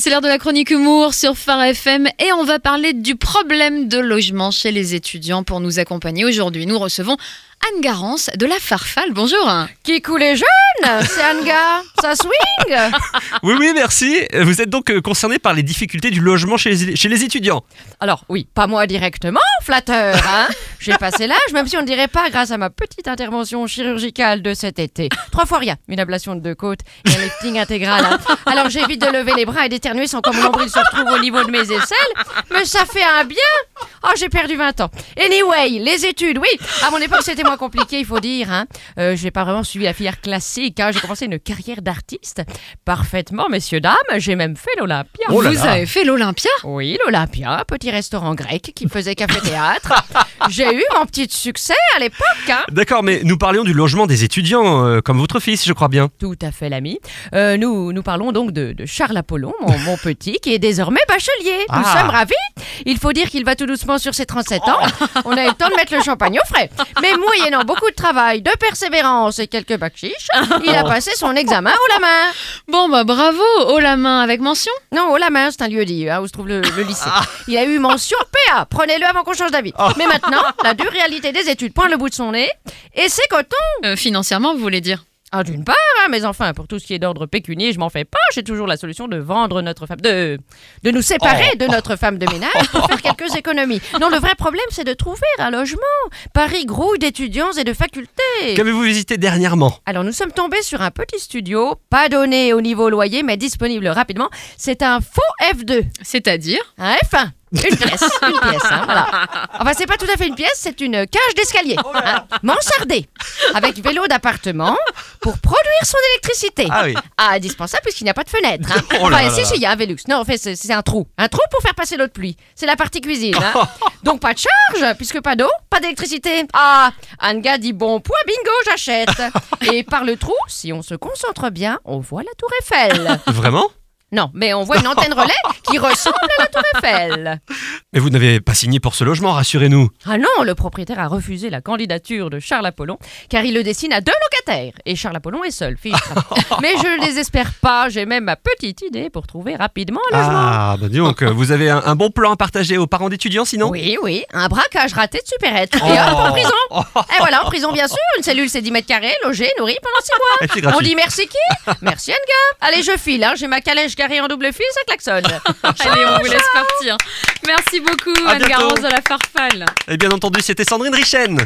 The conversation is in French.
C'est l'heure de la chronique humour sur Phare FM et on va parler du problème de logement chez les étudiants. Pour nous accompagner aujourd'hui, nous recevons Anne Garance de la Farfalle. Bonjour. Qui coule les jeunes C'est Anne Gar. Ça swing Oui, oui, merci. Vous êtes donc euh, concerné par les difficultés du logement chez les, chez les étudiants. Alors, oui, pas moi directement, flatteur, hein J'ai passé l'âge, même si on ne dirait pas, grâce à ma petite intervention chirurgicale de cet été. Trois fois rien, une ablation de deux côtes et un lifting intégral. hein. Alors, j'évite de lever les bras et d'éternuer sans que mon nombril se retrouve au niveau de mes aisselles, mais ça fait un bien Oh, j'ai perdu 20 ans. Anyway, les études, oui. À mon époque, c'était moins compliqué, il faut dire. Hein. Euh, j'ai pas vraiment suivi la filière classique. hein. J'ai commencé une carrière d'artiste. Parfaitement, messieurs, dames. J'ai même fait l'Olympia. Oh vous avez fait l'Olympia? Oui, l'Olympia, petit restaurant grec qui faisait café-théâtre. J'ai eu mon petit succès à l'époque. Hein. D'accord, mais nous parlions du logement des étudiants, euh, comme votre fils, je crois bien. Tout à fait, l'ami. Euh, nous, nous parlons donc de, de Charles Apollon, mon, mon petit, qui est désormais bachelier. Nous Ah. sommes ravis. Il faut dire qu'il va tout doucement sur ses 37 ans. On a eu le temps de mettre le champagne au frais. Mais moyennant beaucoup de travail, de persévérance et quelques bacs chiches, il a passé son examen haut la main. Bon, bah bravo, haut la main avec mention? Non, haut la main, c'est un lieu dit, hein, où se trouve le, le lycée. Il a eu mention PA. Prenez-le avant qu'on change d'avis. Mais maintenant, la dure réalité des études pointe le bout de son nez. Et c'est coton. Euh, financièrement, vous voulez dire? Ah, d'une part, hein, mais enfin, pour tout ce qui est d'ordre pécunier, je m'en fais pas. J'ai toujours la solution de vendre notre femme, de, de nous séparer de notre femme de ménage pour faire quelques économies. Non, le vrai problème, c'est de trouver un logement. Paris grouille d'étudiants et de facultés. Qu'avez-vous visité dernièrement? Alors, nous sommes tombés sur un petit studio, pas donné au niveau loyer, mais disponible rapidement. C'est un faux F2. C'est-à-dire? Un F1 une pièce, une pièce, hein, voilà. Enfin, c'est pas tout à fait une pièce, c'est une cage d'escalier, hein, mansardée, avec vélo d'appartement pour produire son électricité. Ah oui. Ah, indispensable puisqu'il n'y a pas de fenêtre. Hein. Oh là enfin, là si, là. si, il y a un Velux. Non, en fait, c'est c'est un trou. Un trou pour faire passer l'eau de pluie. C'est la partie cuisine. hein. Donc, pas de charge, puisque pas d'eau, pas d'électricité. Ah, Anga dit bon point, bingo, j'achète. Et par le trou, si on se concentre bien, on voit la tour Eiffel. Vraiment? Non, mais on voit une antenne relais qui ressemble à la tour Eiffel. Mais vous n'avez pas signé pour ce logement, rassurez-nous. Ah non, le propriétaire a refusé la candidature de Charles Apollon car il le dessine à deux locataires et Charles Apollon est seul, fichtre. Mais je ne les espère pas, j'ai même ma petite idée pour trouver rapidement un logement. Ah, bah dis donc, vous avez un, un bon plan à partager aux parents d'étudiants, sinon Oui, oui, un braquage raté de supérette. Et hop, en prison. Et voilà, en prison bien sûr, une cellule c'est 10 mètres carrés, logé, nourri pendant 6 mois. On dit merci qui? Merci Enga. Allez, je file, hein, j'ai ma calèche garée en double fil, ça klaxonne. Allez, on vous laisse partir. Merci beaucoup, Anne. Garance de la Farfalle. Et bien entendu, c'était Sandrine Richen.